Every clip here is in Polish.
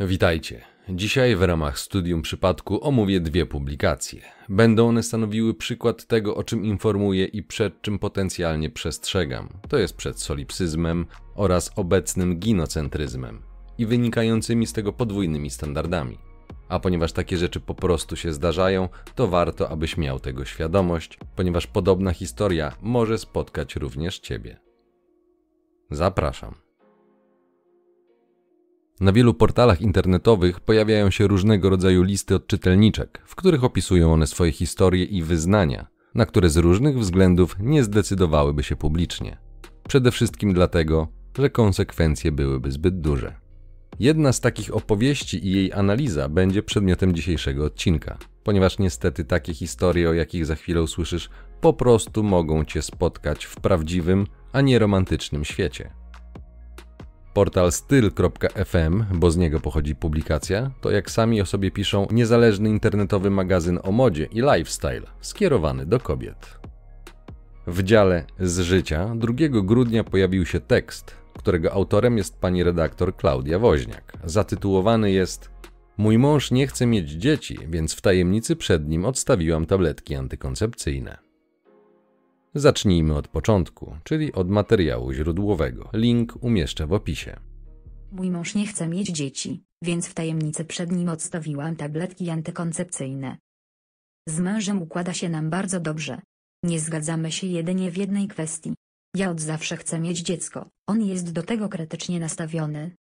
Witajcie. Dzisiaj w ramach studium przypadku omówię dwie publikacje. Będą one stanowiły przykład tego, o czym informuję i przed czym potencjalnie przestrzegam. To jest przed solipsyzmem oraz obecnym ginocentryzmem i wynikającymi z tego podwójnymi standardami. A ponieważ takie rzeczy po prostu się zdarzają, to warto, abyś miał tego świadomość, ponieważ podobna historia może spotkać również Ciebie. Zapraszam. Na wielu portalach internetowych pojawiają się różnego rodzaju listy od czytelniczek, w których opisują one swoje historie i wyznania, na które z różnych względów nie zdecydowałyby się publicznie. Przede wszystkim dlatego, że konsekwencje byłyby zbyt duże. Jedna z takich opowieści i jej analiza będzie przedmiotem dzisiejszego odcinka, ponieważ niestety takie historie, o jakich za chwilę usłyszysz, po prostu mogą cię spotkać w prawdziwym, a nie romantycznym świecie. Portal styl.fm, bo z niego pochodzi publikacja, to jak sami o sobie piszą, niezależny internetowy magazyn o modzie i lifestyle, skierowany do kobiet. W dziale z życia 2 grudnia pojawił się tekst, którego autorem jest pani redaktor Klaudia Woźniak. Zatytułowany jest Mój mąż nie chce mieć dzieci, więc w tajemnicy przed nim odstawiłam tabletki antykoncepcyjne. Zacznijmy od początku, czyli od materiału źródłowego. Link umieszczę w opisie. Mój mąż nie chce mieć dzieci, więc w tajemnicy przed nim odstawiłam tabletki antykoncepcyjne. Z mężem układa się nam bardzo dobrze. Nie zgadzamy się jedynie w jednej kwestii. Ja od zawsze chcę mieć dziecko, on jest do tego krytycznie nastawiony.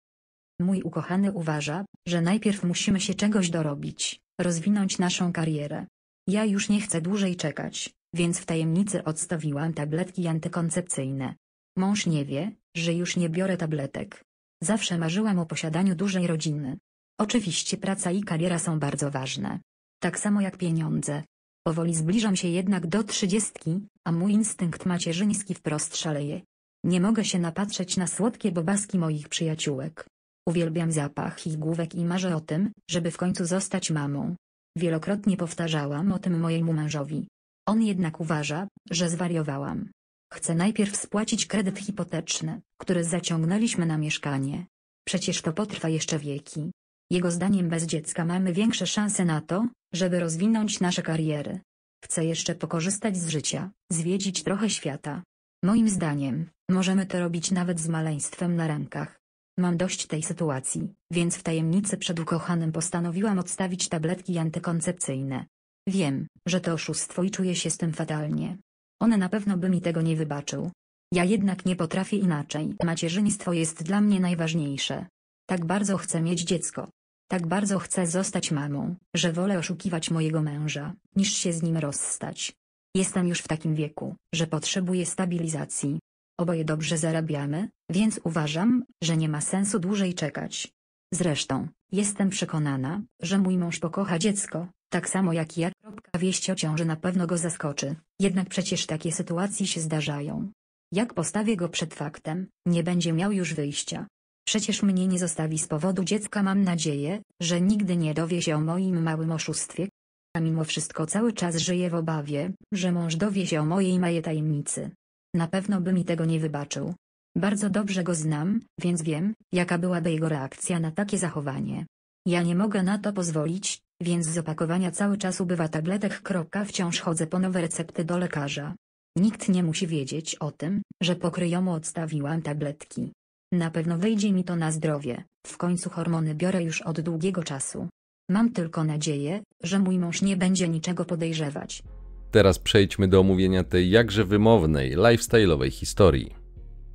Mój ukochany uważa, że najpierw musimy się czegoś dorobić, rozwinąć naszą karierę. Ja już nie chcę dłużej czekać, więc w tajemnicy odstawiłam tabletki antykoncepcyjne. Mąż nie wie, że już nie biorę tabletek. Zawsze marzyłam o posiadaniu dużej rodziny. Oczywiście praca i kariera są bardzo ważne. Tak samo jak pieniądze. Powoli zbliżam się jednak do trzydziestki, a mój instynkt macierzyński wprost szaleje. Nie mogę się napatrzeć na słodkie bobaski moich przyjaciółek. Uwielbiam zapach ich główek i marzę o tym, żeby w końcu zostać mamą. Wielokrotnie powtarzałam o tym mojemu mężowi. On jednak uważa, że zwariowałam. Chcę najpierw spłacić kredyt hipoteczny, który zaciągnęliśmy na mieszkanie. Przecież to potrwa jeszcze wieki. Jego zdaniem bez dziecka mamy większe szanse na to, żeby rozwinąć nasze kariery. Chcę jeszcze pokorzystać z życia, zwiedzić trochę świata. Moim zdaniem, możemy to robić nawet z maleństwem na rękach. Mam dość tej sytuacji, więc w tajemnicy przed ukochanym postanowiłam odstawić tabletki antykoncepcyjne. Wiem, że to oszustwo i czuję się z tym fatalnie. On na pewno by mi tego nie wybaczył. Ja jednak nie potrafię inaczej. Macierzyństwo jest dla mnie najważniejsze. Tak bardzo chcę mieć dziecko. Tak bardzo chcę zostać mamą, że wolę oszukiwać mojego męża, niż się z nim rozstać. Jestem już w takim wieku, że potrzebuję stabilizacji. Oboje dobrze zarabiamy, więc uważam, że nie ma sensu dłużej czekać. Zresztą, jestem przekonana, że mój mąż pokocha dziecko, tak samo jak ja. Wieść o ciąży na pewno go zaskoczy, jednak przecież takie sytuacje się zdarzają. Jak postawię go przed faktem, nie będzie miał już wyjścia. Przecież mnie nie zostawi z powodu dziecka mam nadzieję, że nigdy nie dowie się o moim małym oszustwie. A mimo wszystko cały czas żyję w obawie, że mąż dowie się o mojej małej tajemnicy. Na pewno by mi tego nie wybaczył. Bardzo dobrze go znam, więc wiem, jaka byłaby jego reakcja na takie zachowanie. Ja nie mogę na to pozwolić, więc z opakowania cały czas ubywa tabletek. Wciąż chodzę po nowe recepty do lekarza. Nikt nie musi wiedzieć o tym, że pokryjomu odstawiłam tabletki. Na pewno wyjdzie mi to na zdrowie, w końcu hormony biorę już od długiego czasu. Mam tylko nadzieję, że mój mąż nie będzie niczego podejrzewać. Teraz przejdźmy do omówienia tej jakże wymownej, lifestyle'owej historii.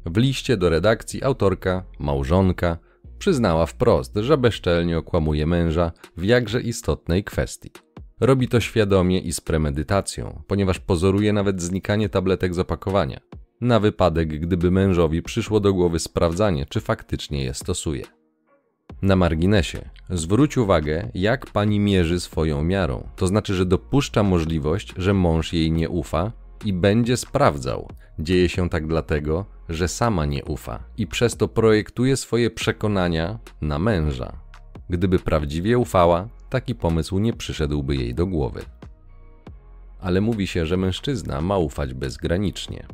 W liście do redakcji autorka, małżonka, przyznała wprost, że bezczelnie okłamuje męża w jakże istotnej kwestii. Robi to świadomie i z premedytacją, ponieważ pozoruje nawet znikanie tabletek z opakowania, na wypadek gdyby mężowi przyszło do głowy sprawdzanie, czy faktycznie je stosuje. Na marginesie, zwróć uwagę, jak pani mierzy swoją miarą, to znaczy, że dopuszcza możliwość, że mąż jej nie ufa i będzie sprawdzał. Dzieje się tak dlatego, że sama nie ufa i przez to projektuje swoje przekonania na męża. Gdyby prawdziwie ufała, taki pomysł nie przyszedłby jej do głowy. Ale mówi się, że mężczyzna ma ufać bezgranicznie.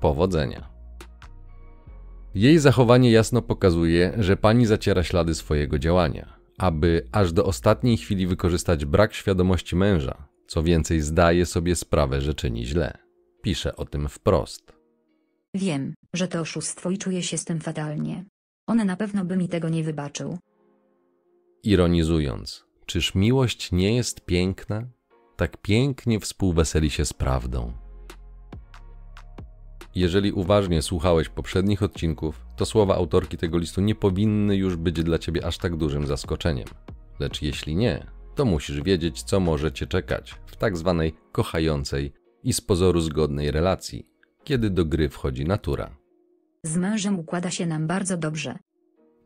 Powodzenia. Jej zachowanie jasno pokazuje, że pani zaciera ślady swojego działania, aby aż do ostatniej chwili wykorzystać brak świadomości męża, co więcej zdaje sobie sprawę, że czyni źle. Pisze o tym wprost. Wiem, że to oszustwo i czuję się z tym fatalnie. On na pewno by mi tego nie wybaczył. Ironizując, czyż miłość nie jest piękna? Tak pięknie współweseli się z prawdą. Jeżeli uważnie słuchałeś poprzednich odcinków, to słowa autorki tego listu nie powinny już być dla ciebie aż tak dużym zaskoczeniem. Lecz jeśli nie, to musisz wiedzieć, co może cię czekać w tak zwanej kochającej i z pozoru zgodnej relacji, kiedy do gry wchodzi natura. Z mężem układa się nam bardzo dobrze.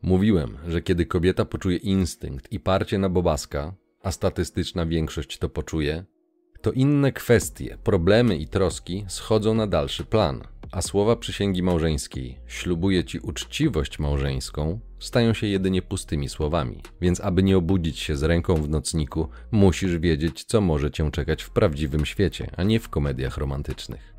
Mówiłem, że kiedy kobieta poczuje instynkt i parcie na bobaska, a statystyczna większość to poczuje, to inne kwestie, problemy i troski schodzą na dalszy plan, a słowa przysięgi małżeńskiej ślubuje ci uczciwość małżeńską stają się jedynie pustymi słowami. Więc aby nie obudzić się z ręką w nocniku, musisz wiedzieć, co może cię czekać w prawdziwym świecie, a nie w komediach romantycznych.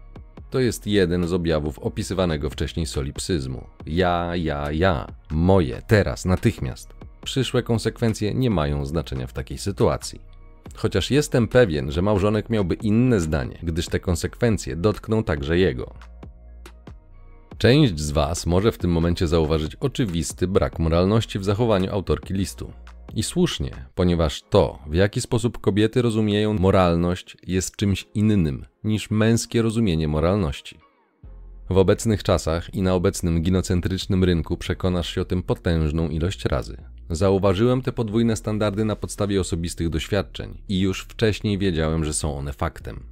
To jest jeden z objawów opisywanego wcześniej solipsyzmu. Ja, ja, ja. Moje, teraz, natychmiast. Przyszłe konsekwencje nie mają znaczenia w takiej sytuacji. Chociaż jestem pewien, że małżonek miałby inne zdanie, gdyż te konsekwencje dotkną także jego. Część z Was może w tym momencie zauważyć oczywisty brak moralności w zachowaniu autorki listu. I słusznie, ponieważ to, w jaki sposób kobiety rozumieją moralność, jest czymś innym niż męskie rozumienie moralności. W obecnych czasach i na obecnym ginocentrycznym rynku przekonasz się o tym potężną ilość razy. Zauważyłem te podwójne standardy na podstawie osobistych doświadczeń i już wcześniej wiedziałem, że są one faktem.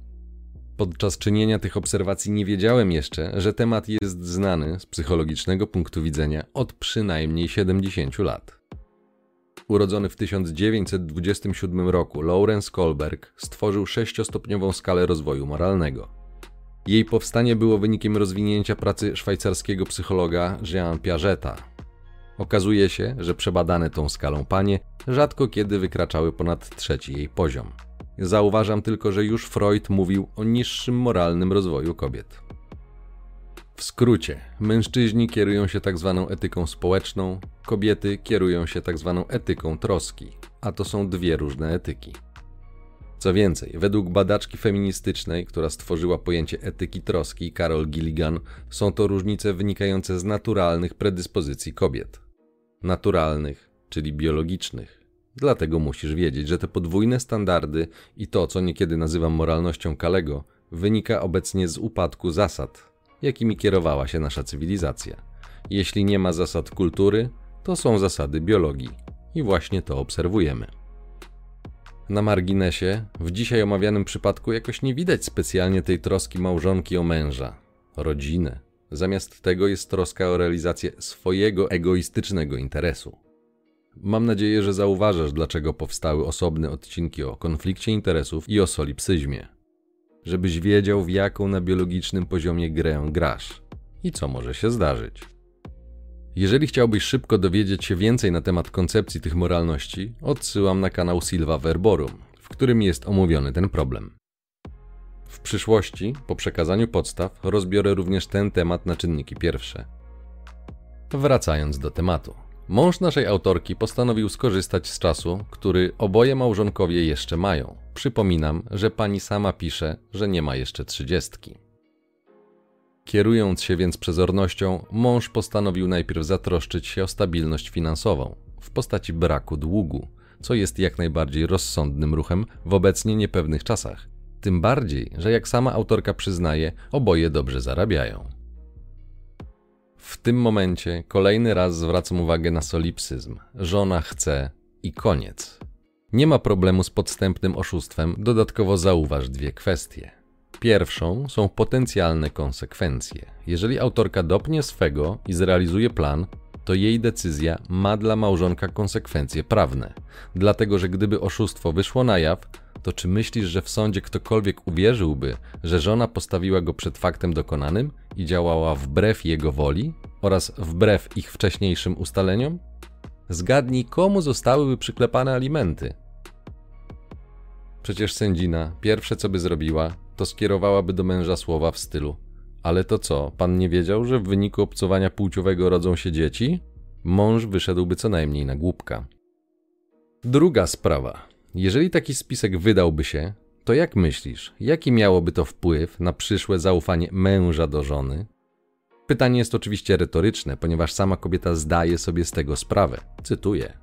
Podczas czynienia tych obserwacji nie wiedziałem jeszcze, że temat jest znany z psychologicznego punktu widzenia od przynajmniej 70 lat. Urodzony w 1927 roku Lawrence Kohlberg stworzył sześciostopniową skalę rozwoju moralnego. Jej powstanie było wynikiem rozwinięcia pracy szwajcarskiego psychologa Jean Piageta. Okazuje się, że przebadane tą skalą panie rzadko kiedy wykraczały ponad trzeci jej poziom. Zauważam tylko, że już Freud mówił o niższym moralnym rozwoju kobiet. W skrócie, mężczyźni kierują się tak zwaną etyką społeczną, kobiety kierują się tak zwaną etyką troski, a to są dwie różne etyki. Co więcej, według badaczki feministycznej, która stworzyła pojęcie etyki troski, Carol Gilligan, są to różnice wynikające z naturalnych predyspozycji kobiet. Naturalnych, czyli biologicznych. Dlatego musisz wiedzieć, że te podwójne standardy i to, co niekiedy nazywam moralnością Kalego, wynika obecnie z upadku zasad, jakimi kierowała się nasza cywilizacja. Jeśli nie ma zasad kultury, to są zasady biologii. I właśnie to obserwujemy. Na marginesie, w dzisiaj omawianym przypadku jakoś nie widać specjalnie tej troski małżonki o męża, rodzinę. Zamiast tego jest troska o realizację swojego egoistycznego interesu. Mam nadzieję, że zauważasz, dlaczego powstały osobne odcinki o konflikcie interesów i o solipsyzmie. Żebyś wiedział, w jaką na biologicznym poziomie grę grasz i co może się zdarzyć. Jeżeli chciałbyś szybko dowiedzieć się więcej na temat koncepcji tych moralności, odsyłam na kanał Silva Verborum, w którym jest omówiony ten problem. W przyszłości, po przekazaniu podstaw, rozbiorę również ten temat na czynniki pierwsze. Wracając do tematu. Mąż naszej autorki postanowił skorzystać z czasu, który oboje małżonkowie jeszcze mają. Przypominam, że pani sama pisze, że nie ma jeszcze trzydziestki. Kierując się więc przezornością, mąż postanowił najpierw zatroszczyć się o stabilność finansową w postaci braku długu, co jest jak najbardziej rozsądnym ruchem w obecnie niepewnych czasach. Tym bardziej, że jak sama autorka przyznaje, oboje dobrze zarabiają. W tym momencie kolejny raz zwracam uwagę na solipsyzm. Żona chce i koniec. Nie ma problemu z podstępnym oszustwem, dodatkowo zauważ dwie kwestie. Pierwszą są potencjalne konsekwencje. Jeżeli autorka dopnie swego i zrealizuje plan, to jej decyzja ma dla małżonka konsekwencje prawne. Dlatego, że gdyby oszustwo wyszło na jaw, to czy myślisz, że w sądzie ktokolwiek uwierzyłby, że żona postawiła go przed faktem dokonanym i działała wbrew jego woli oraz wbrew ich wcześniejszym ustaleniom? Zgadnij, komu zostałyby przyklepane alimenty. Przecież sędzina pierwsze co by zrobiła, to skierowałaby do męża słowa w stylu: Ale to co, pan nie wiedział, że w wyniku obcowania płciowego rodzą się dzieci? Mąż wyszedłby co najmniej na głupka. Druga sprawa. Jeżeli taki spisek wydałby się, to jak myślisz, jaki miałoby to wpływ na przyszłe zaufanie męża do żony? Pytanie jest oczywiście retoryczne, ponieważ sama kobieta zdaje sobie z tego sprawę. Cytuję.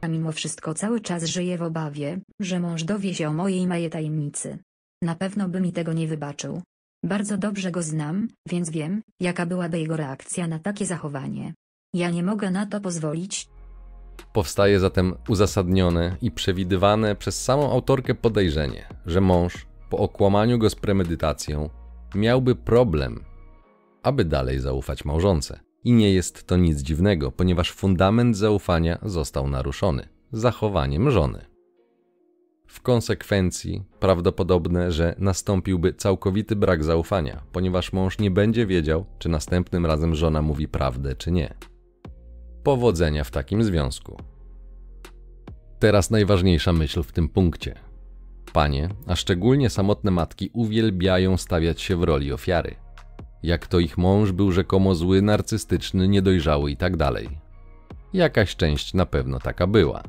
A mimo wszystko cały czas żyję w obawie, że mąż dowie się o mojej małej tajemnicy. Na pewno by mi tego nie wybaczył. Bardzo dobrze go znam, więc wiem, jaka byłaby jego reakcja na takie zachowanie. Ja nie mogę na to pozwolić. Powstaje zatem uzasadnione i przewidywane przez samą autorkę podejrzenie, że mąż, po okłamaniu go z premedytacją, miałby problem, aby dalej zaufać małżonce. I nie jest to nic dziwnego, ponieważ fundament zaufania został naruszony zachowaniem żony. W konsekwencji prawdopodobne, że nastąpiłby całkowity brak zaufania, ponieważ mąż nie będzie wiedział, czy następnym razem żona mówi prawdę, czy nie. Powodzenia w takim związku. Teraz najważniejsza myśl w tym punkcie. Panie, a szczególnie samotne matki, uwielbiają stawiać się w roli ofiary. Jak to ich mąż był rzekomo zły, narcystyczny, niedojrzały itd. Tak Jakaś część na pewno taka była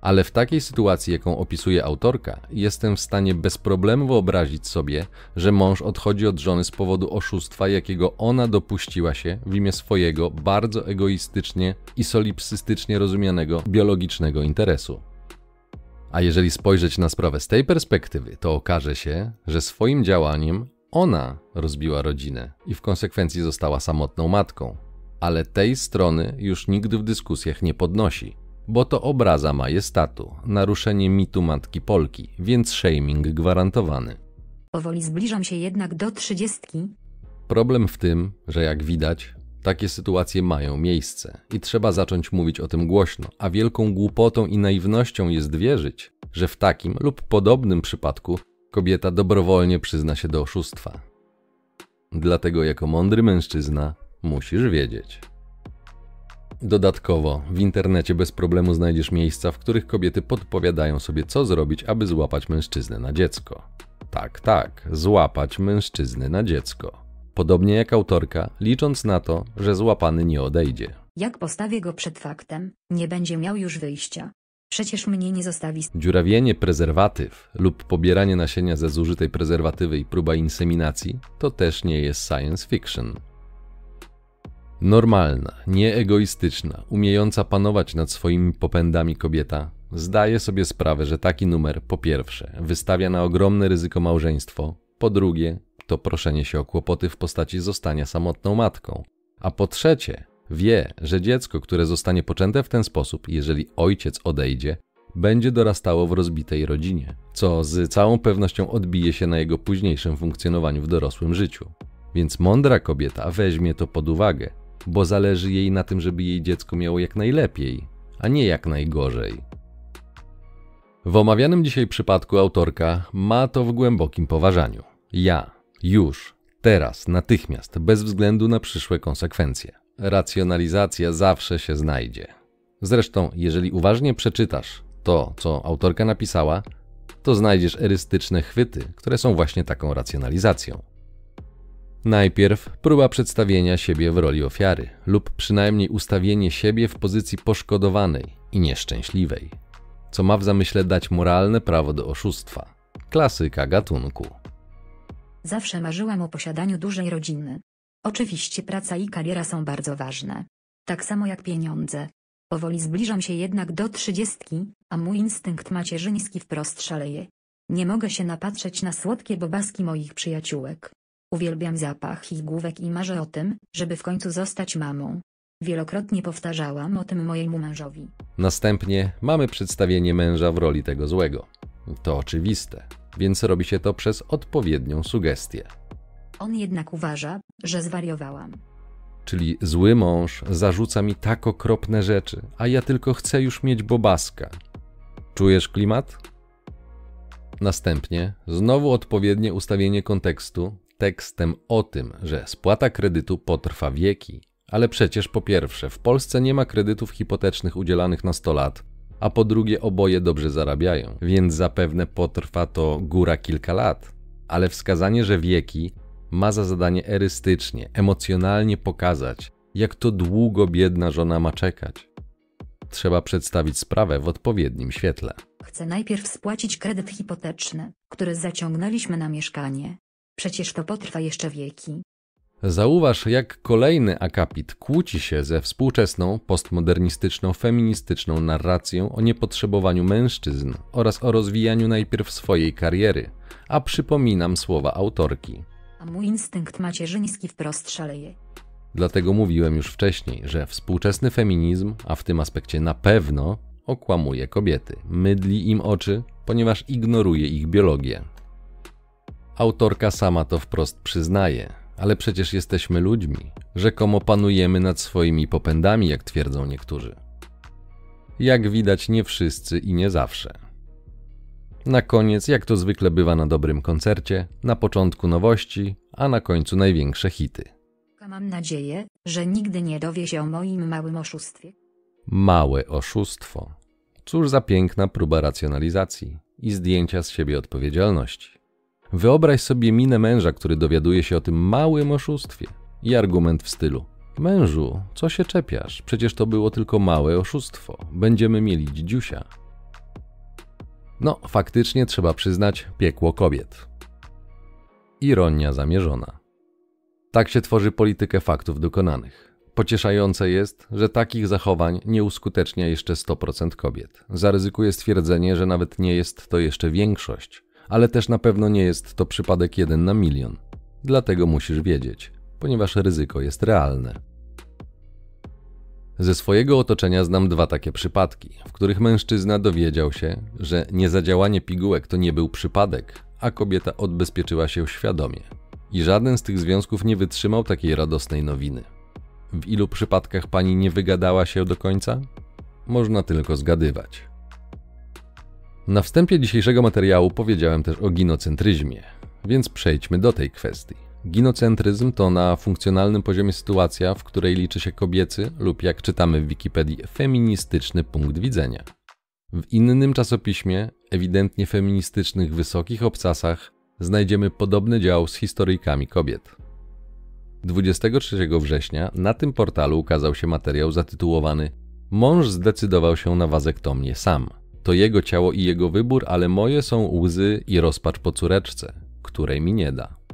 ale w takiej sytuacji, jaką opisuje autorka, jestem w stanie bez problemu wyobrazić sobie, że mąż odchodzi od żony z powodu oszustwa, jakiego ona dopuściła się w imię swojego bardzo egoistycznie i solipsystycznie rozumianego biologicznego interesu. A jeżeli spojrzeć na sprawę z tej perspektywy, to okaże się, że swoim działaniem ona rozbiła rodzinę i w konsekwencji została samotną matką, ale tej strony już nigdy w dyskusjach nie podnosi bo to obraza majestatu, naruszenie mitu matki Polki, więc shaming gwarantowany. Powoli zbliżam się jednak do trzydziestki. Problem w tym, że jak widać, takie sytuacje mają miejsce i trzeba zacząć mówić o tym głośno, a wielką głupotą i naiwnością jest wierzyć, że w takim lub podobnym przypadku kobieta dobrowolnie przyzna się do oszustwa. Dlatego jako mądry mężczyzna musisz wiedzieć. Dodatkowo, w internecie bez problemu znajdziesz miejsca, w których kobiety podpowiadają sobie, co zrobić, aby złapać mężczyznę na dziecko. Tak, tak, złapać mężczyznę na dziecko. Podobnie jak autorka, licząc na to, że złapany nie odejdzie. Jak postawię go przed faktem, nie będzie miał już wyjścia. Przecież mnie nie zostawi. Dziurawienie prezerwatyw lub pobieranie nasienia ze zużytej prezerwatywy i próba inseminacji to też nie jest science fiction. Normalna, nieegoistyczna, umiejąca panować nad swoimi popędami kobieta zdaje sobie sprawę, że taki numer po pierwsze wystawia na ogromne ryzyko małżeństwo, po drugie to proszenie się o kłopoty w postaci zostania samotną matką, a po trzecie wie, że dziecko, które zostanie poczęte w ten sposób, jeżeli ojciec odejdzie, będzie dorastało w rozbitej rodzinie, co z całą pewnością odbije się na jego późniejszym funkcjonowaniu w dorosłym życiu. Więc mądra kobieta weźmie to pod uwagę bo zależy jej na tym, żeby jej dziecko miało jak najlepiej, a nie jak najgorzej. W omawianym dzisiaj przypadku autorka ma to w głębokim poważaniu. Ja, już, teraz, natychmiast, bez względu na przyszłe konsekwencje. Racjonalizacja zawsze się znajdzie. Zresztą, jeżeli uważnie przeczytasz to, co autorka napisała, to znajdziesz erystyczne chwyty, które są właśnie taką racjonalizacją. Najpierw próba przedstawienia siebie w roli ofiary, lub przynajmniej ustawienie siebie w pozycji poszkodowanej i nieszczęśliwej, co ma w zamyśle dać moralne prawo do oszustwa. Klasyka gatunku. Zawsze marzyłam o posiadaniu dużej rodziny. Oczywiście praca i kariera są bardzo ważne. Tak samo jak pieniądze. Powoli zbliżam się jednak do trzydziestki, a mój instynkt macierzyński wprost szaleje. Nie mogę się napatrzeć na słodkie bobaski moich przyjaciółek. Uwielbiam zapach ich główek i marzę o tym, żeby w końcu zostać mamą. Wielokrotnie powtarzałam o tym mojemu mężowi. Następnie mamy przedstawienie męża w roli tego złego. To oczywiste, więc robi się to przez odpowiednią sugestię. On jednak uważa, że zwariowałam. Czyli zły mąż zarzuca mi tak okropne rzeczy, a ja tylko chcę już mieć bobaska. Czujesz klimat? Następnie znowu odpowiednie ustawienie kontekstu tekstem o tym, że spłata kredytu potrwa wieki. Ale przecież po pierwsze, w Polsce nie ma kredytów hipotecznych udzielanych na 100 lat, a po drugie oboje dobrze zarabiają, więc zapewne potrwa to góra kilka lat. Ale wskazanie, że wieki ma za zadanie erystycznie, emocjonalnie pokazać, jak to długo biedna żona ma czekać. Trzeba przedstawić sprawę w odpowiednim świetle. Chcę najpierw spłacić kredyt hipoteczny, który zaciągnęliśmy na mieszkanie. Przecież to potrwa jeszcze wieki. Zauważ, jak kolejny akapit kłóci się ze współczesną, postmodernistyczną, feministyczną narracją o niepotrzebowaniu mężczyzn oraz o rozwijaniu najpierw swojej kariery, a przypominam słowa autorki. A mój instynkt macierzyński wprost szaleje. Dlatego mówiłem już wcześniej, że współczesny feminizm, a w tym aspekcie na pewno, okłamuje kobiety, mydli im oczy, ponieważ ignoruje ich biologię. Autorka sama to wprost przyznaje, ale przecież jesteśmy ludźmi, rzekomo panujemy nad swoimi popędami, jak twierdzą niektórzy. Jak widać, nie wszyscy i nie zawsze. Na koniec, jak to zwykle bywa na dobrym koncercie, na początku nowości, a na końcu największe hity. Mam nadzieję, że nigdy nie dowie się o moim małym oszustwie. Małe oszustwo. Cóż za piękna próba racjonalizacji i zdjęcia z siebie odpowiedzialności. Wyobraź sobie minę męża, który dowiaduje się o tym małym oszustwie. I argument w stylu: Mężu, co się czepiasz? Przecież to było tylko małe oszustwo. Będziemy mieli dzidziusia. No, faktycznie trzeba przyznać piekło kobiet. Ironia zamierzona. Tak się tworzy politykę faktów dokonanych. Pocieszające jest, że takich zachowań nie uskutecznia jeszcze 100% kobiet. Zaryzykuję stwierdzenie, że nawet nie jest to jeszcze większość, ale też na pewno nie jest to przypadek jeden na milion. Dlatego musisz wiedzieć, ponieważ ryzyko jest realne. Ze swojego otoczenia znam dwa takie przypadki, w których mężczyzna dowiedział się, że niezadziałanie pigułek to nie był przypadek, a kobieta odbezpieczyła się świadomie. I żaden z tych związków nie wytrzymał takiej radosnej nowiny. W ilu przypadkach pani nie wygadała się do końca? Można tylko zgadywać. Na wstępie dzisiejszego materiału powiedziałem też o ginocentryzmie, więc przejdźmy do tej kwestii. Ginocentryzm to na funkcjonalnym poziomie sytuacja, w której liczy się kobiecy lub jak czytamy w Wikipedii, feministyczny punkt widzenia. W innym czasopiśmie, ewidentnie feministycznych wysokich obcasach, znajdziemy podobny dział z historyjkami kobiet. 23 września na tym portalu ukazał się materiał zatytułowany Mąż zdecydował się na wazektomię sam. To jego ciało i jego wybór, ale moje są łzy i rozpacz po córeczce, której mi nie da.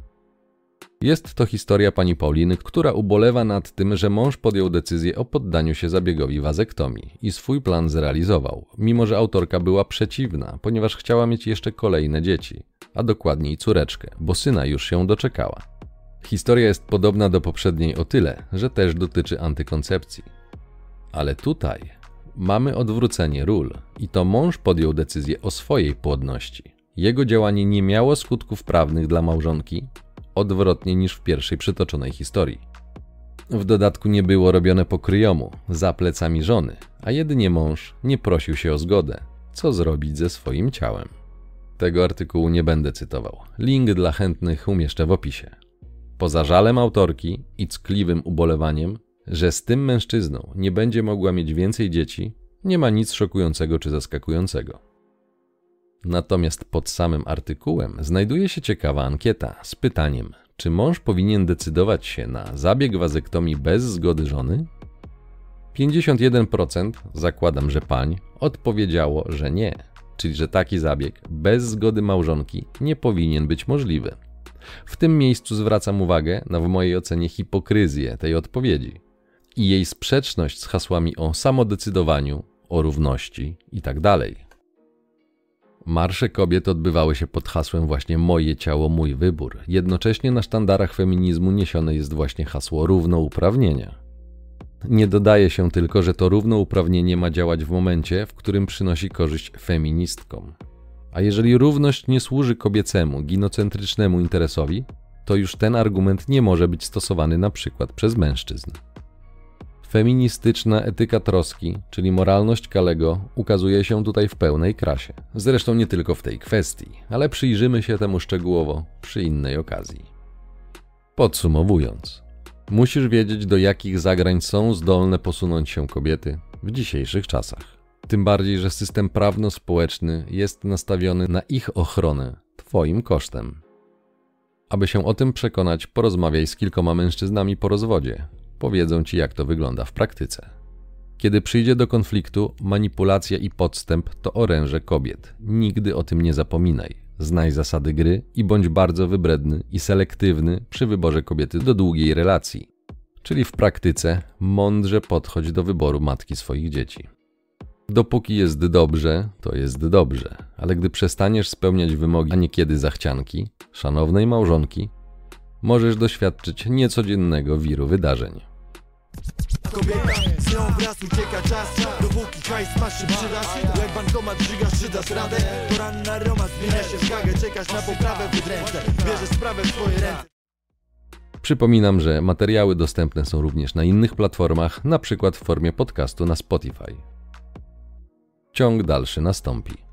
Jest to historia pani Pauliny, która ubolewa nad tym, że mąż podjął decyzję o poddaniu się zabiegowi wazektomii i swój plan zrealizował, mimo że autorka była przeciwna, ponieważ chciała mieć jeszcze kolejne dzieci, a dokładniej córeczkę, bo syna już się doczekała. Historia jest podobna do poprzedniej o tyle, że też dotyczy antykoncepcji. Ale tutaj mamy odwrócenie ról i to mąż podjął decyzję o swojej płodności. Jego działanie nie miało skutków prawnych dla małżonki, odwrotnie niż w pierwszej przytoczonej historii. W dodatku nie było robione po kryjomu, za plecami żony, a jedynie mąż nie prosił się o zgodę, co zrobić ze swoim ciałem. Tego artykułu nie będę cytował. Link dla chętnych umieszczę w opisie. Poza żalem autorki i ckliwym ubolewaniem, że z tym mężczyzną nie będzie mogła mieć więcej dzieci, nie ma nic szokującego czy zaskakującego. Natomiast pod samym artykułem znajduje się ciekawa ankieta z pytaniem, czy mąż powinien decydować się na zabieg wazektomii bez zgody żony? 51%, zakładam, że pań, odpowiedziało, że nie, czyli że taki zabieg bez zgody małżonki nie powinien być możliwy. W tym miejscu zwracam uwagę na w mojej ocenie hipokryzję tej odpowiedzi i jej sprzeczność z hasłami o samodecydowaniu, o równości itd. Marsze kobiet odbywały się pod hasłem właśnie moje ciało, mój wybór. Jednocześnie na sztandarach feminizmu niesione jest właśnie hasło równouprawnienia. Nie dodaje się tylko, że to równouprawnienie ma działać w momencie, w którym przynosi korzyść feministkom. A jeżeli równość nie służy kobiecemu, ginocentrycznemu interesowi, to już ten argument nie może być stosowany na przykład przez mężczyzn. Feministyczna etyka troski, czyli moralność Kalego, ukazuje się tutaj w pełnej krasie. Zresztą nie tylko w tej kwestii, ale przyjrzymy się temu szczegółowo przy innej okazji. Podsumowując, musisz wiedzieć, do jakich zagrań są zdolne posunąć się kobiety w dzisiejszych czasach. Tym bardziej, że system prawno-społeczny jest nastawiony na ich ochronę Twoim kosztem. Aby się o tym przekonać, porozmawiaj z kilkoma mężczyznami po rozwodzie. Powiedzą ci, jak to wygląda w praktyce. Kiedy przyjdzie do konfliktu, manipulacja i podstęp to oręże kobiet. Nigdy o tym nie zapominaj. Znaj zasady gry i bądź bardzo wybredny i selektywny przy wyborze kobiety do długiej relacji. Czyli w praktyce mądrze podchodź do wyboru matki swoich dzieci. Dopóki jest dobrze, to jest dobrze, ale gdy przestaniesz spełniać wymogi, a niekiedy zachcianki, szanownej małżonki, możesz doświadczyć niecodziennego wiru wydarzeń. Kobieta, z nią wraz ucieka czas Dopóki hajs masz się przydasz Jak bankomat czy dasz radę Roma zmienia się w gagę Czekasz na poprawę w ręce Bierzesz sprawę w swoje ręce Przypominam, że materiały dostępne są również na innych platformach, na przykład w formie podcastu na Spotify. Ciąg dalszy nastąpi.